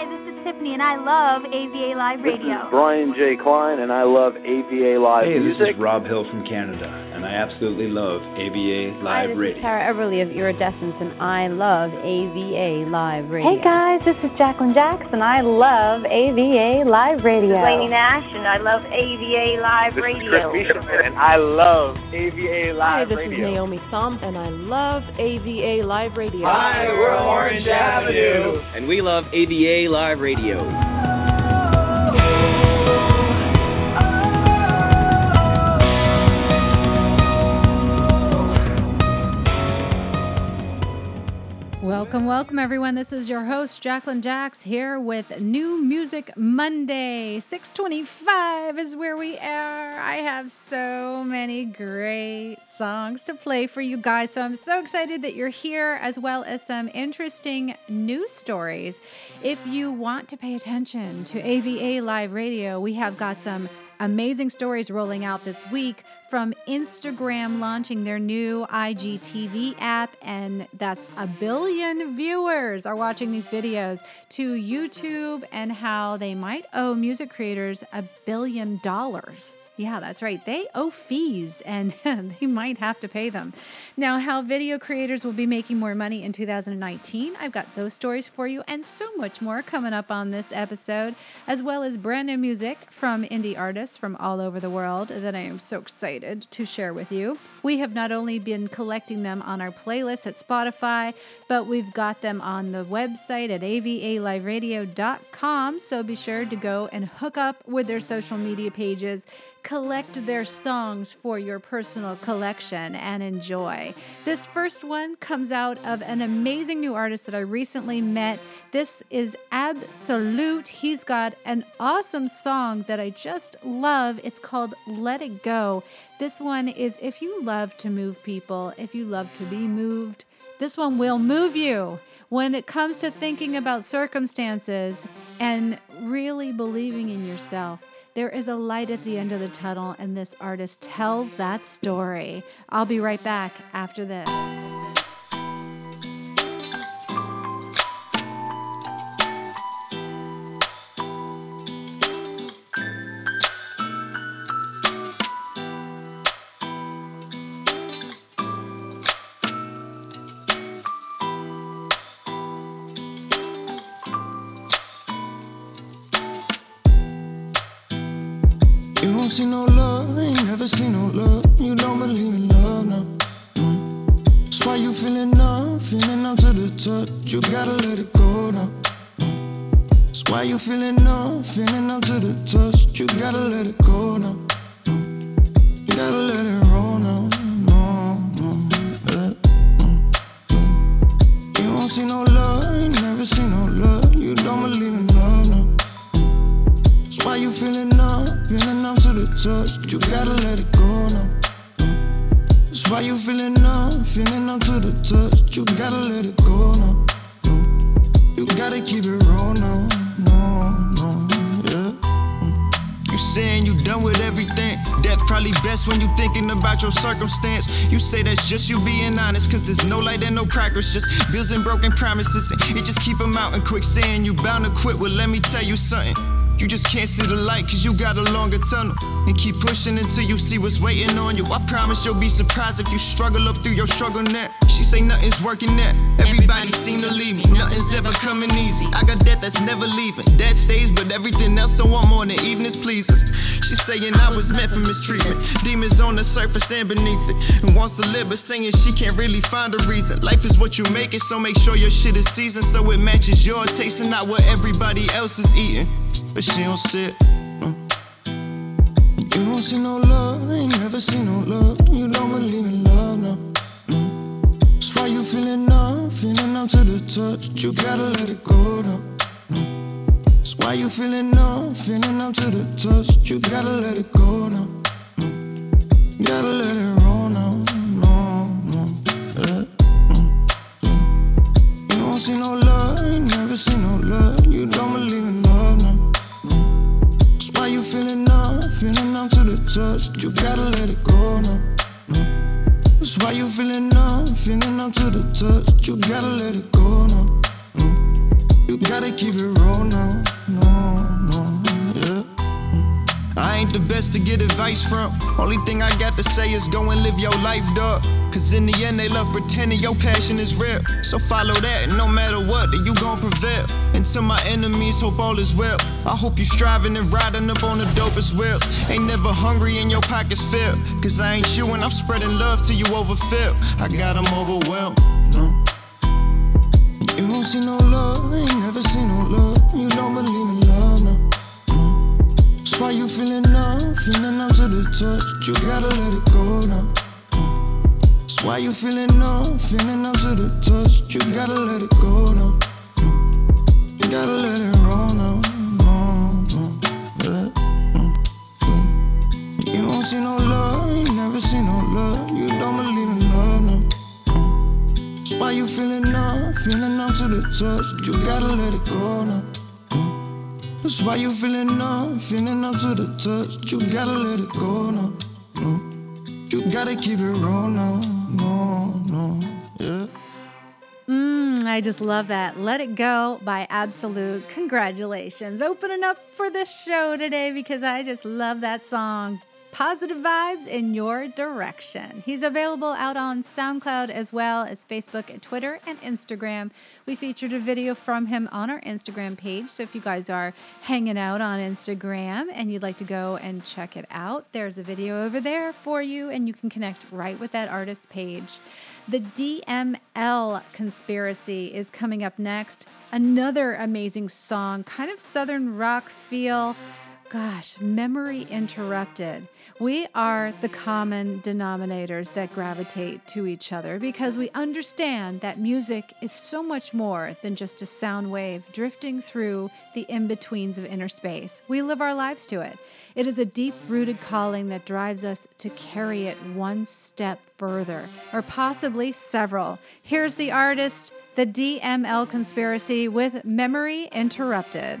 Hi, this is Tiffany, and I love AVA Live Radio. This is Brian J. Klein, and I love AVA Live hey, Music. Hey, this is Rob Hill from Canada, and I absolutely love AVA Live Hi, this Radio. is Tara Everly of Iridescence, and I love AVA Live Radio. Hey guys, this is Jacqueline Jackson. And I love AVA Live Radio. This is Lainey Nash, and I love AVA Live this Radio. This is Chris Bishop, and I love AVA Live Hi, this Radio. is Naomi Thumb, and I love AVA Live Radio. Hi, we're Orange Avenue, and we love AVA Live Radio. Welcome, welcome, everyone. This is your host, Jacqueline Jax, here with New Music Monday. 625 is where we are. I have so many great songs to play for you guys. So I'm so excited that you're here, as well as some interesting news stories. If you want to pay attention to AVA Live Radio, we have got some amazing stories rolling out this week from Instagram launching their new IGTV app, and that's a billion viewers are watching these videos, to YouTube and how they might owe music creators a billion dollars. Yeah, that's right. They owe fees and they might have to pay them. Now, how video creators will be making more money in 2019, I've got those stories for you and so much more coming up on this episode, as well as brand new music from indie artists from all over the world that I am so excited to share with you. We have not only been collecting them on our playlist at Spotify, but we've got them on the website at avaliveradio.com. So be sure to go and hook up with their social media pages collect their songs for your personal collection and enjoy. This first one comes out of an amazing new artist that I recently met. This is Absolute. He's got an awesome song that I just love. It's called Let It Go. This one is if you love to move people, if you love to be moved, this one will move you. When it comes to thinking about circumstances and really believing in yourself, there is a light at the end of the tunnel, and this artist tells that story. I'll be right back after this. Don't see no love, ain't never seen no love. You don't believe in love, no. Mm. That's why you feeling numb, feeling numb to the touch. You gotta let it go now. That's why you feeling numb, feeling numb to the touch. You gotta let it go now. Just you being honest, cause there's no light and no progress, just bills and broken promises. And it just keep them out in quicksand. You bound to quit, well, let me tell you something. You just can't see the light cause you got a longer tunnel. And keep pushing until you see what's waiting on you. I promise you'll be surprised if you struggle up through your struggle net. She say nothing's working net. Everybody seem to leave me. Nothing's ever coming easy. I got debt that's never leaving. Debt stays, but everything else don't want more than evenings pleases. She saying I was meant for mistreatment. Demons on the surface and beneath it. And wants to live, but saying she can't really find a reason. Life is what you make it, so make sure your shit is seasoned so it matches your taste and not what everybody else is eating but she don't sit. Uh. You don't see no love, ain't never seen no love. You don't believe in love, no. Mm. That's why you feeling numb, feeling numb to the touch. You gotta let it go. Mm. That's why you feeling numb, feeling numb to the touch. You gotta let it go. Mm. You gotta let it roll now. No, no. You don't see no love, ain't never seen no love. You don't believe in love, no. Feeling numb, feeling numb to the touch? You gotta let it go now. Mm. That's why you feeling numb, feeling numb to the touch. You gotta let it go now. Mm. You gotta keep it real now. Ain't the best to get advice from. Only thing I got to say is go and live your life, dog. Cause in the end, they love pretending your passion is real. So follow that, no matter what, then you gon' prevail. And to my enemies, hope all is well. I hope you striving and riding up on the dopest wheels. Ain't never hungry and your pockets filled. Cause I ain't you and I'm spreading love till you overfill. I got them overwhelmed. No. You don't see no love, ain't never seen no love. You don't believe in love, why you feeling numb, feeling numb to the touch. You gotta let it go now. No. That's why you feeling numb, feeling numb to the touch. You gotta let it go now. You gotta let it roll now. No, no, mm. You don't see no love, ain't never seen no love. You don't believe in love, no. That's why you feeling numb, feeling numb to the touch. You gotta let it go now. That's why you feeling numb, feeling numb to the touch. You gotta let it go now. Mm. You gotta keep it real now. No, no, yeah. Mm, I just love that. Let It Go by Absolute. Congratulations. Opening up for the show today because I just love that song. Positive vibes in your direction. He's available out on SoundCloud as well as Facebook, and Twitter, and Instagram. We featured a video from him on our Instagram page. So if you guys are hanging out on Instagram and you'd like to go and check it out, there's a video over there for you, and you can connect right with that artist page. The DML conspiracy is coming up next. Another amazing song, kind of southern rock feel. Gosh, memory interrupted. We are the common denominators that gravitate to each other because we understand that music is so much more than just a sound wave drifting through the in betweens of inner space. We live our lives to it. It is a deep rooted calling that drives us to carry it one step further, or possibly several. Here's the artist, the DML Conspiracy, with Memory Interrupted.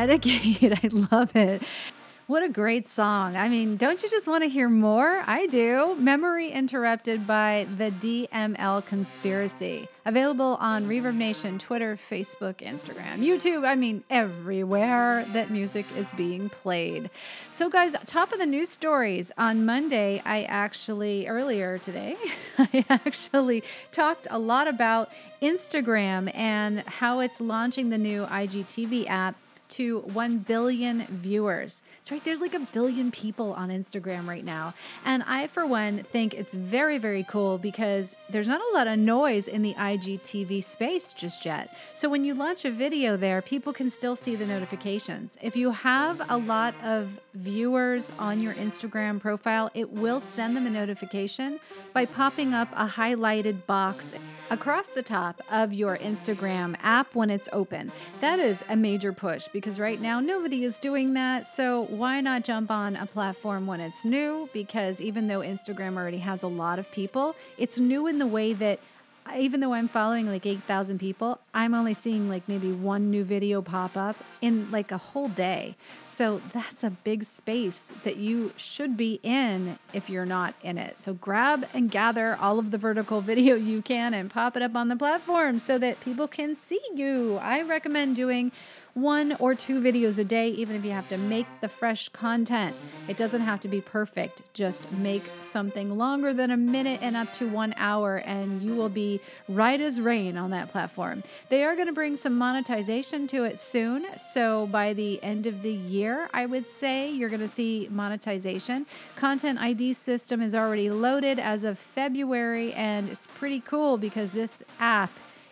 Renegade. I love it. What a great song. I mean, don't you just want to hear more? I do. Memory Interrupted by the DML Conspiracy. Available on Reverb Nation, Twitter, Facebook, Instagram, YouTube. I mean, everywhere that music is being played. So, guys, top of the news stories. On Monday, I actually, earlier today, I actually talked a lot about Instagram and how it's launching the new IGTV app to 1 billion viewers. It's right, there's like a billion people on Instagram right now. And I, for one, think it's very, very cool because there's not a lot of noise in the IGTV space just yet. So when you launch a video there, people can still see the notifications. If you have a lot of viewers on your Instagram profile, it will send them a notification by popping up a highlighted box across the top of your Instagram app when it's open. That is a major push because right now nobody is doing that. So why not jump on a platform when it's new? Because even though Instagram already has a lot of people, it's new in the way that even though I'm following like 8,000 people, I'm only seeing like maybe one new video pop up in like a whole day. So that's a big space that you should be in if you're not in it. So grab and gather all of the vertical video you can and pop it up on the platform so that people can see you. I recommend doing one or two videos a day, even if you have to make the fresh content. It doesn't have to be perfect. Just make something longer than a minute and up to one hour, and you will be right as rain on that platform. They are going to bring some monetization to it soon. So by the end of the year, I would say you're going to see monetization. Content ID system is already loaded as of February, and it's pretty cool because this app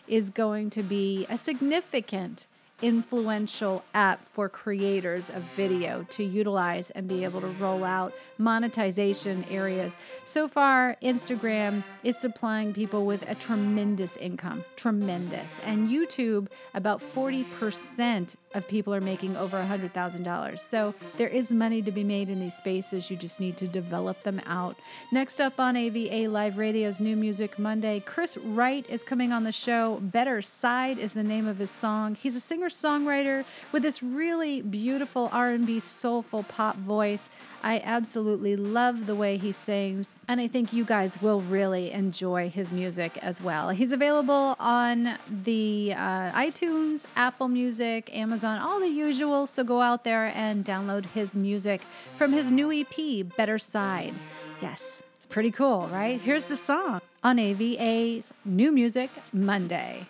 is going to be a significant influential app for creators of video to utilize and be able to roll out monetization areas. So far, Instagram is supplying people with a tremendous income, tremendous. And YouTube, about 40% of people are making over $100,000. So there is money to be made in these spaces. You just need to develop them out. Next up on AVA Live Radio's New Music Monday, Chris Wright is coming on the show. Better Side is the name of his song. He's a singer-songwriter with this really beautiful R&B soulful pop voice. I absolutely love the way he sings, and I think you guys will really enjoy his music as well. He's available on the uh, iTunes, Apple Music, Amazon, all the usual. So go out there and download his music from his new EP, Better Side. Yes, it's pretty cool, right? Here's the song on AVA's New Music Monday.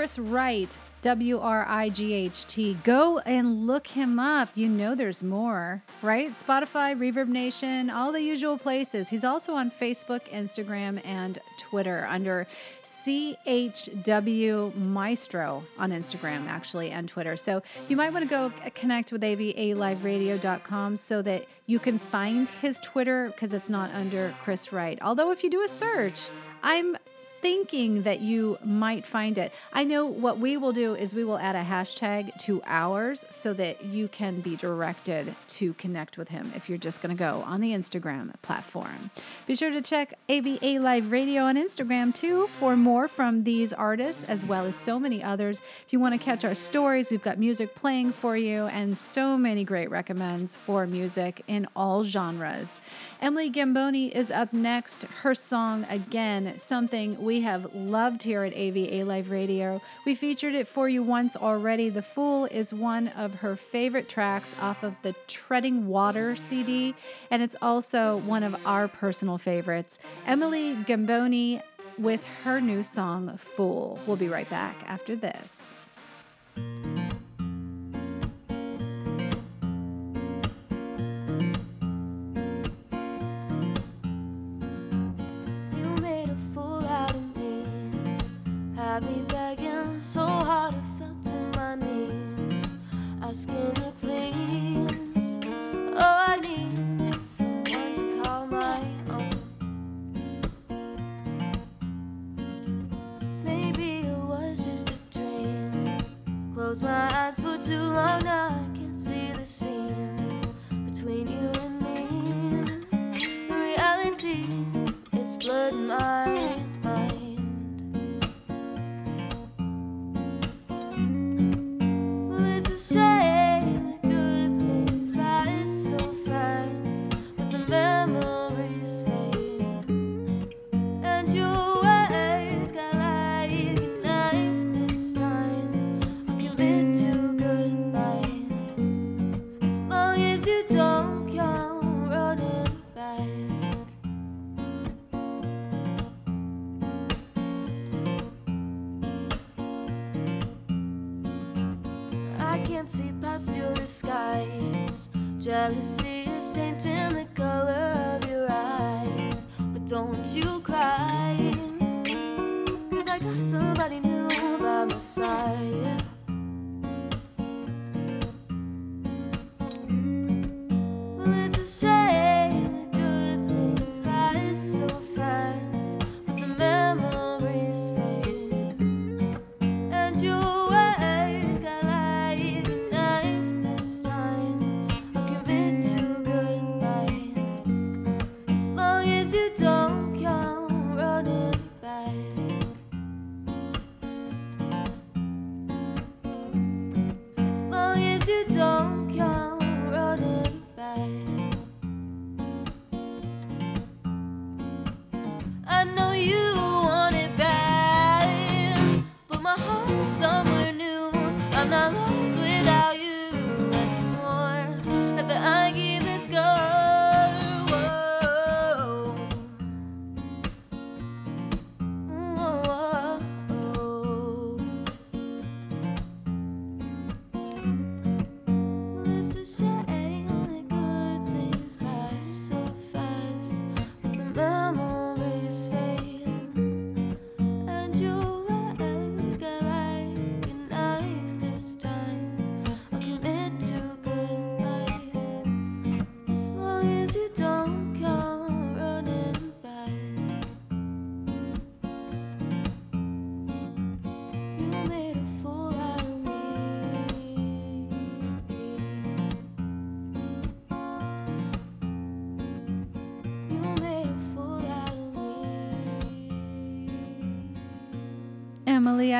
Chris Wright, W R I G H T. Go and look him up. You know there's more, right? Spotify, Reverb Nation, all the usual places. He's also on Facebook, Instagram, and Twitter under CHW Maestro on Instagram, actually, and Twitter. So you might want to go connect with avaliveradio.com so that you can find his Twitter because it's not under Chris Wright. Although, if you do a search, I'm thinking that you might find it. I know what we will do is we will add a hashtag to ours so that you can be directed to connect with him if you're just going to go on the Instagram platform. Be sure to check AVA Live Radio on Instagram too for more from these artists as well as so many others. If you want to catch our stories, we've got music playing for you and so many great recommends for music in all genres. Emily Gamboni is up next. Her song, again, something we have loved here at AVA Live Radio. We featured it for you once already. The Fool is one of her favorite tracks off of the Treading Water CD, and it's also one of our personal favorites. Emily Gamboni with her new song, Fool. We'll be right back after this. Had me begging so hard I fell to my knees, asking you please.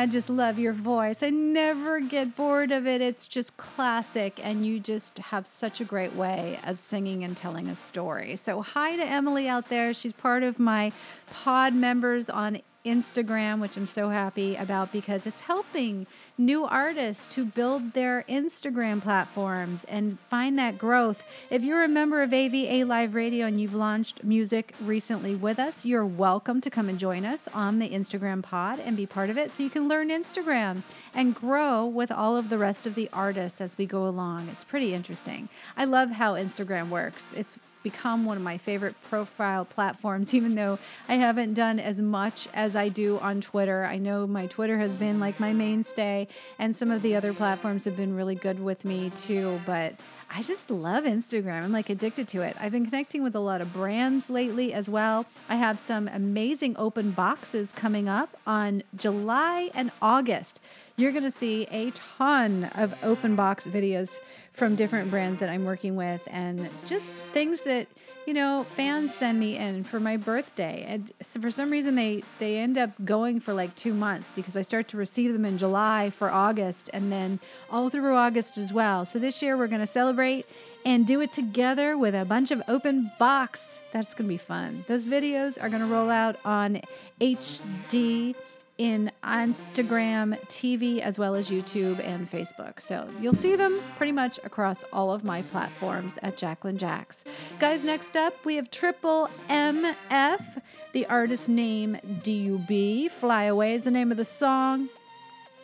I just love your voice. I never get bored of it. It's just classic, and you just have such a great way of singing and telling a story. So, hi to Emily out there. She's part of my pod members on Instagram, which I'm so happy about because it's helping new artists to build their Instagram platforms and find that growth. If you're a member of AVA Live Radio and you've launched music recently with us, you're welcome to come and join us on the Instagram pod and be part of it so you can learn Instagram and grow with all of the rest of the artists as we go along. It's pretty interesting. I love how Instagram works. It's become one of my favorite profile platforms, even though I haven't done as much as I do on Twitter. I know my Twitter has been like my mainstay, and some of the other platforms have been really good with me too. But I just love Instagram. I'm like addicted to it. I've been connecting with a lot of brands lately as well. I have some amazing open boxes coming up on July and August. You're going to see a ton of open box videos from different brands that I'm working with and just things that you know fans send me in for my birthday and so for some reason they they end up going for like 2 months because I start to receive them in July for August and then all through August as well. So this year we're going to celebrate and do it together with a bunch of open box. That's going to be fun. Those videos are going to roll out on HD in Instagram, TV, as well as YouTube and Facebook. So you'll see them pretty much across all of my platforms at Jacqueline Jax. Guys, next up we have Triple MF. The artist name DUB. Fly Away is the name of the song.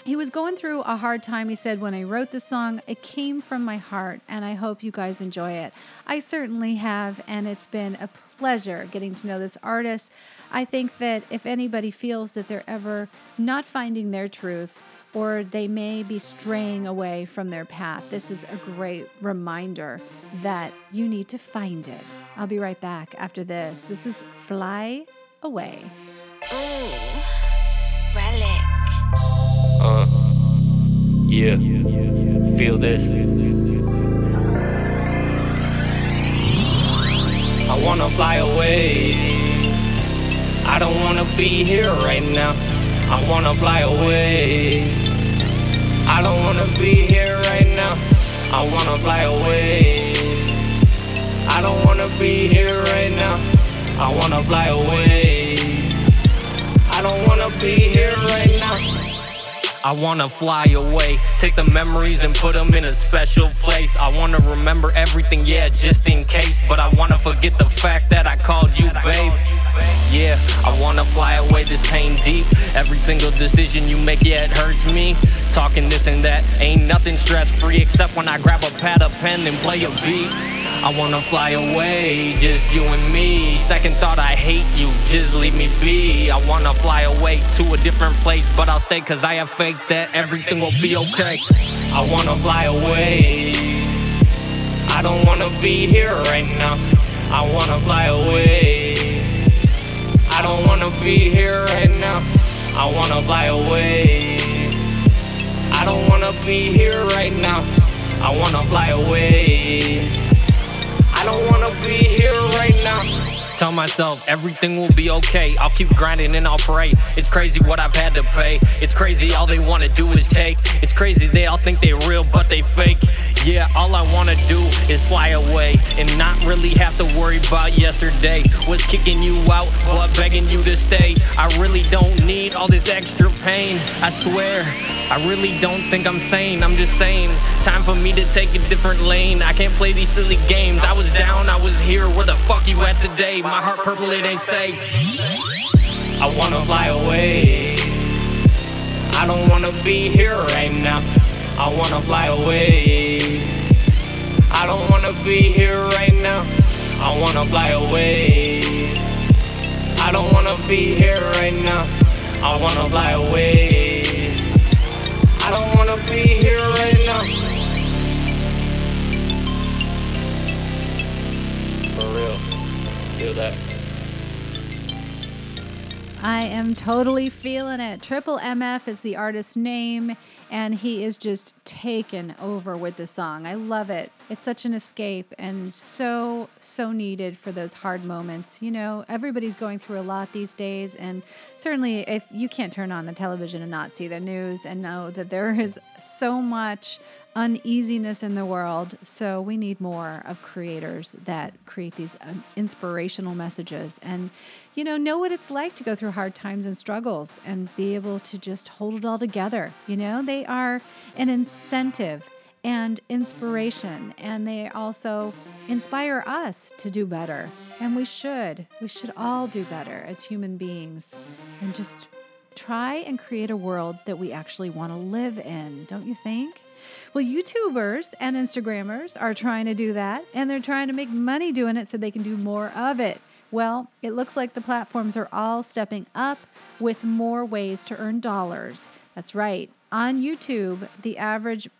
He was going through a hard time. He said, When I wrote the song, it came from my heart, and I hope you guys enjoy it. I certainly have, and it's been a pleasure getting to know this artist. I think that if anybody feels that they're ever not finding their truth, or they may be straying away from their path, this is a great reminder that you need to find it. I'll be right back after this. This is Fly Away. Ooh, relic. Uh, yeah. Feel this. I wanna fly away. I don't wanna be here right now. I wanna fly away. I don't wanna be here right now. I wanna fly away. I don't wanna be here right now. I wanna fly away. I don't wanna be here right now. I wanna fly away, take the memories and put them in a special place. I wanna remember everything, yeah, just in case. But I wanna forget the fact that I called you babe. Yeah, I wanna fly away, this pain deep. Every single decision you make, yeah, it hurts me. Talking this and that, ain't nothing stress free except when I grab a pad, a pen, and play a beat. I wanna fly away, just you and me. Second thought, I hate you, just leave me be. I wanna fly away to a different place, but I'll stay cause I have faith that everything will be okay. I wanna fly away. I don't wanna be here right now. I wanna fly away. I don't wanna be here right now. I wanna fly away. I don't wanna be here right now. I wanna fly away. I don't wanna be here right now. Tell myself everything will be okay. I'll keep grinding and I'll pray. It's crazy what I've had to pay. It's crazy all they wanna do is take. It's crazy they all think they real but they fake. Yeah, all I wanna do is fly away and not really have to worry about yesterday. Was kicking you out but begging you to stay. I really don't need all this extra pain. I swear, I really don't think I'm sane. I'm just saying, time for me to take a different lane. I can't play these silly games. I was down, I was here. Where the fuck you at today? My heart purple, it ain't safe. I wanna fly away. I don't wanna be here right now. I wanna fly away. I don't wanna be here right now. I wanna fly away. I don't wanna be here right now. I wanna fly away. I don't wanna be here right now. For real. That. I am totally feeling it. Triple MF is the artist's name, and he is just taken over with the song. I love it. It's such an escape and so, so needed for those hard moments. You know, everybody's going through a lot these days, and certainly if you can't turn on the television and not see the news and know that there is so much uneasiness in the world. So we need more of creators that create these um, inspirational messages and, you know, know what it's like to go through hard times and struggles and be able to just hold it all together. You know, they are an incentive and inspiration, and they also inspire us to do better. And we should. We should all do better as human beings and just try and create a world that we actually want to live in, don't you think? Well, YouTubers and Instagrammers are trying to do that, and they're trying to make money doing it so they can do more of it. Well, it looks like the platforms are all stepping up with more ways to earn dollars. That's right. On YouTube, the average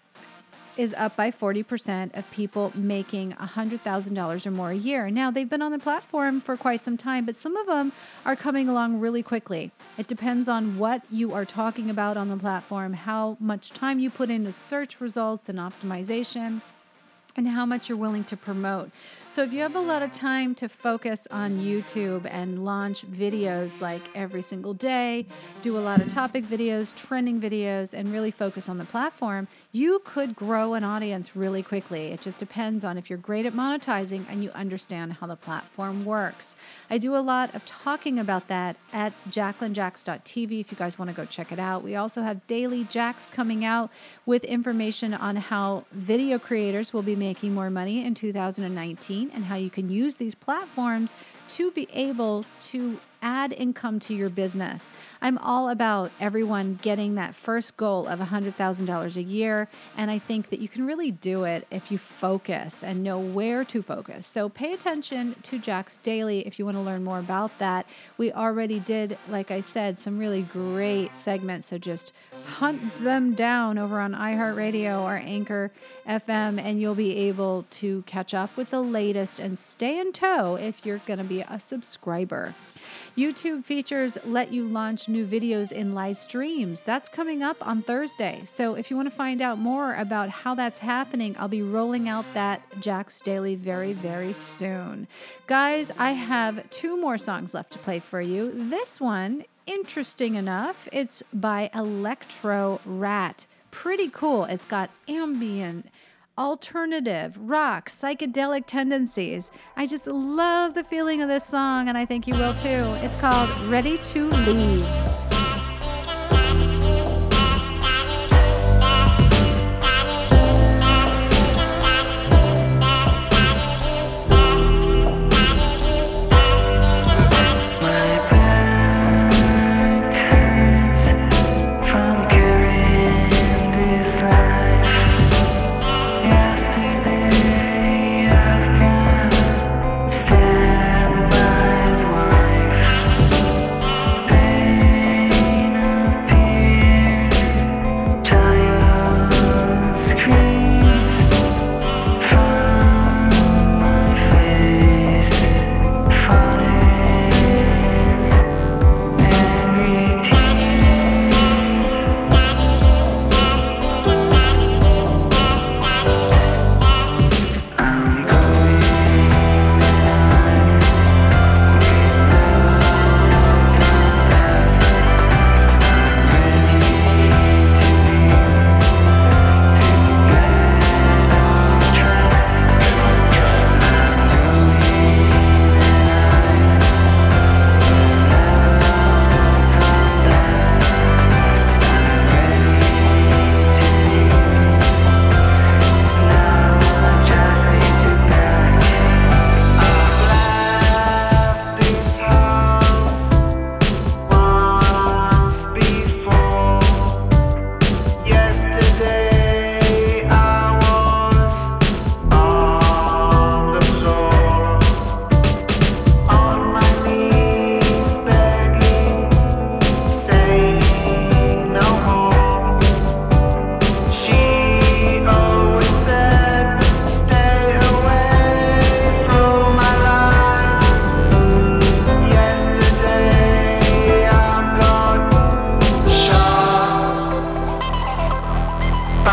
is up by 40% of people making $100,000 or more a year. Now, they've been on the platform for quite some time, but some of them are coming along really quickly. It depends on what you are talking about on the platform, how much time you put into search results and optimization and how much you're willing to promote. So, if you have a lot of time to focus on YouTube and launch videos like every single day, do a lot of topic videos, trending videos, and really focus on the platform, you could grow an audience really quickly. It just depends on if you're great at monetizing and you understand how the platform works. I do a lot of talking about that at jacquelinejax.tv if you guys want to go check it out. We also have daily Jax coming out with information on how video creators will be making more money in 2019 and how you can use these platforms to be able to add income to your business. I'm all about everyone getting that first goal of $100,000 a year. And I think that you can really do it if you focus and know where to focus. So pay attention to Jax Daily if you want to learn more about that. We already did, like I said, some really great segments. So just hunt them down over on iHeartRadio or Anchor FM, and you'll be able to catch up with the latest and stay in tow if you're going to be a subscriber. YouTube features let you launch new videos in live streams. That's coming up on Thursday. So if you want to find out more about how that's happening, I'll be rolling out that Jax Daily very, very soon. Guys, I have two more songs left to play for you. This one, interesting enough, it's by Electro Rat. Pretty cool. It's got ambient alternative, rock, psychedelic tendencies. I just love the feeling of this song, and I think you will too. It's called Ready to Leave.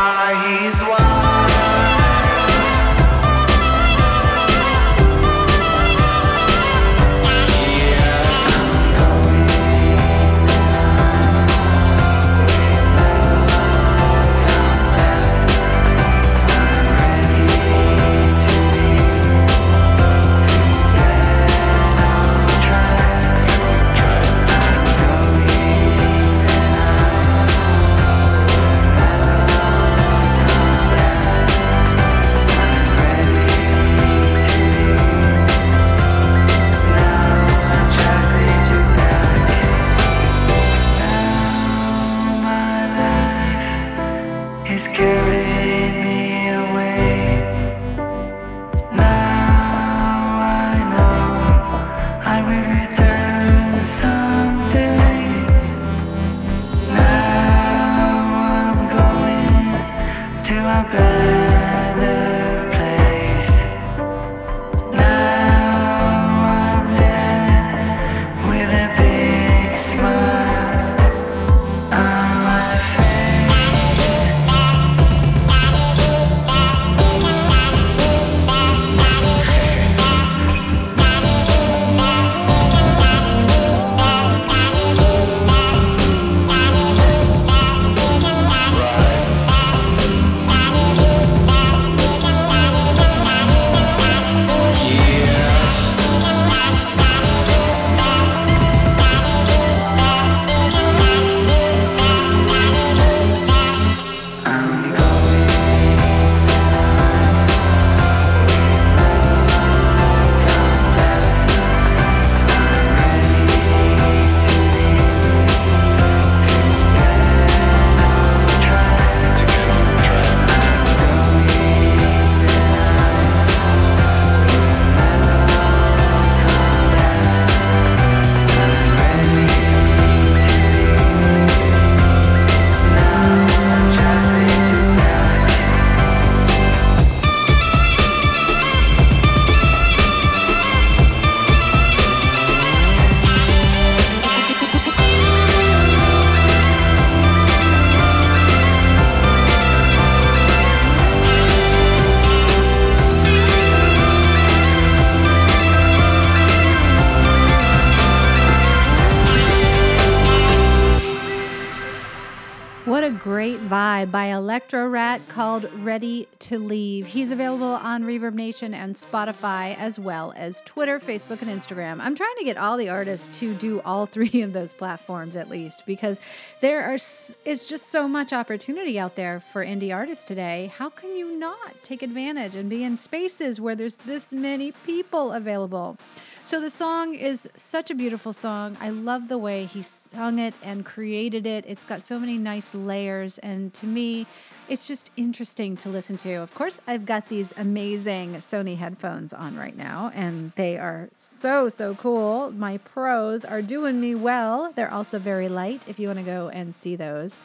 he's wise. By Electro Rat called Ready to Leave. He's available on ReverbNation and Spotify, as well as Twitter, Facebook, and Instagram. I'm trying to get all the artists to do all three of those platforms at least because there are it's just so much opportunity out there for indie artists today. How can you not take advantage and be in spaces where there's this many people available? So the song is such a beautiful song. I love the way he sung it and created it. It's got so many nice layers, and to me, it's just interesting to listen to. Of course, I've got these amazing Sony headphones on right now, and they are so, so cool. My pros are doing me well. They're also very light if you want to go and see those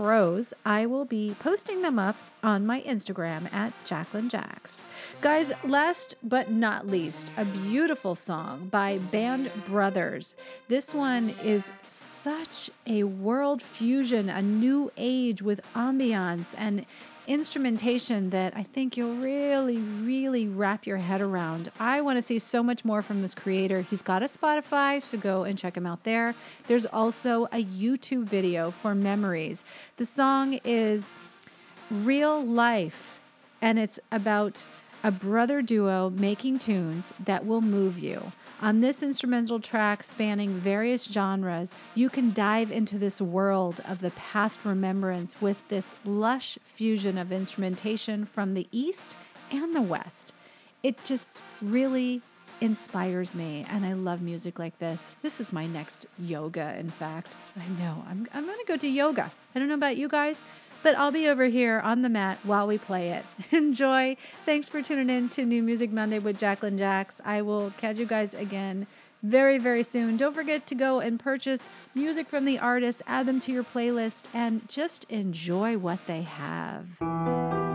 pros, I will be posting them up on my Instagram at Jacqueline Jax. Guys, last but not least, a beautiful song by Band Brothers. This one is such a world fusion, a new age with ambiance and instrumentation that I think you'll really, really wrap your head around. I want to see so much more from this creator. He's got a Spotify, so go and check him out there. There's also a YouTube video for Memories. The song is Real Life, and it's about a brother duo making tunes that will move you. On this instrumental track spanning various genres, you can dive into this world of the past remembrance with this lush fusion of instrumentation from the East and the West. It just really inspires me, and I love music like this. This is my next yoga, in fact. I know, I'm, I'm to go to yoga. I don't know about you guys, but I'll be over here on the mat while we play it. Enjoy. Thanks for tuning in to New Music Monday with Jacqueline Jax. I will catch you guys again very, very soon. Don't forget to go and purchase music from the artists, add them to your playlist, and just enjoy what they have.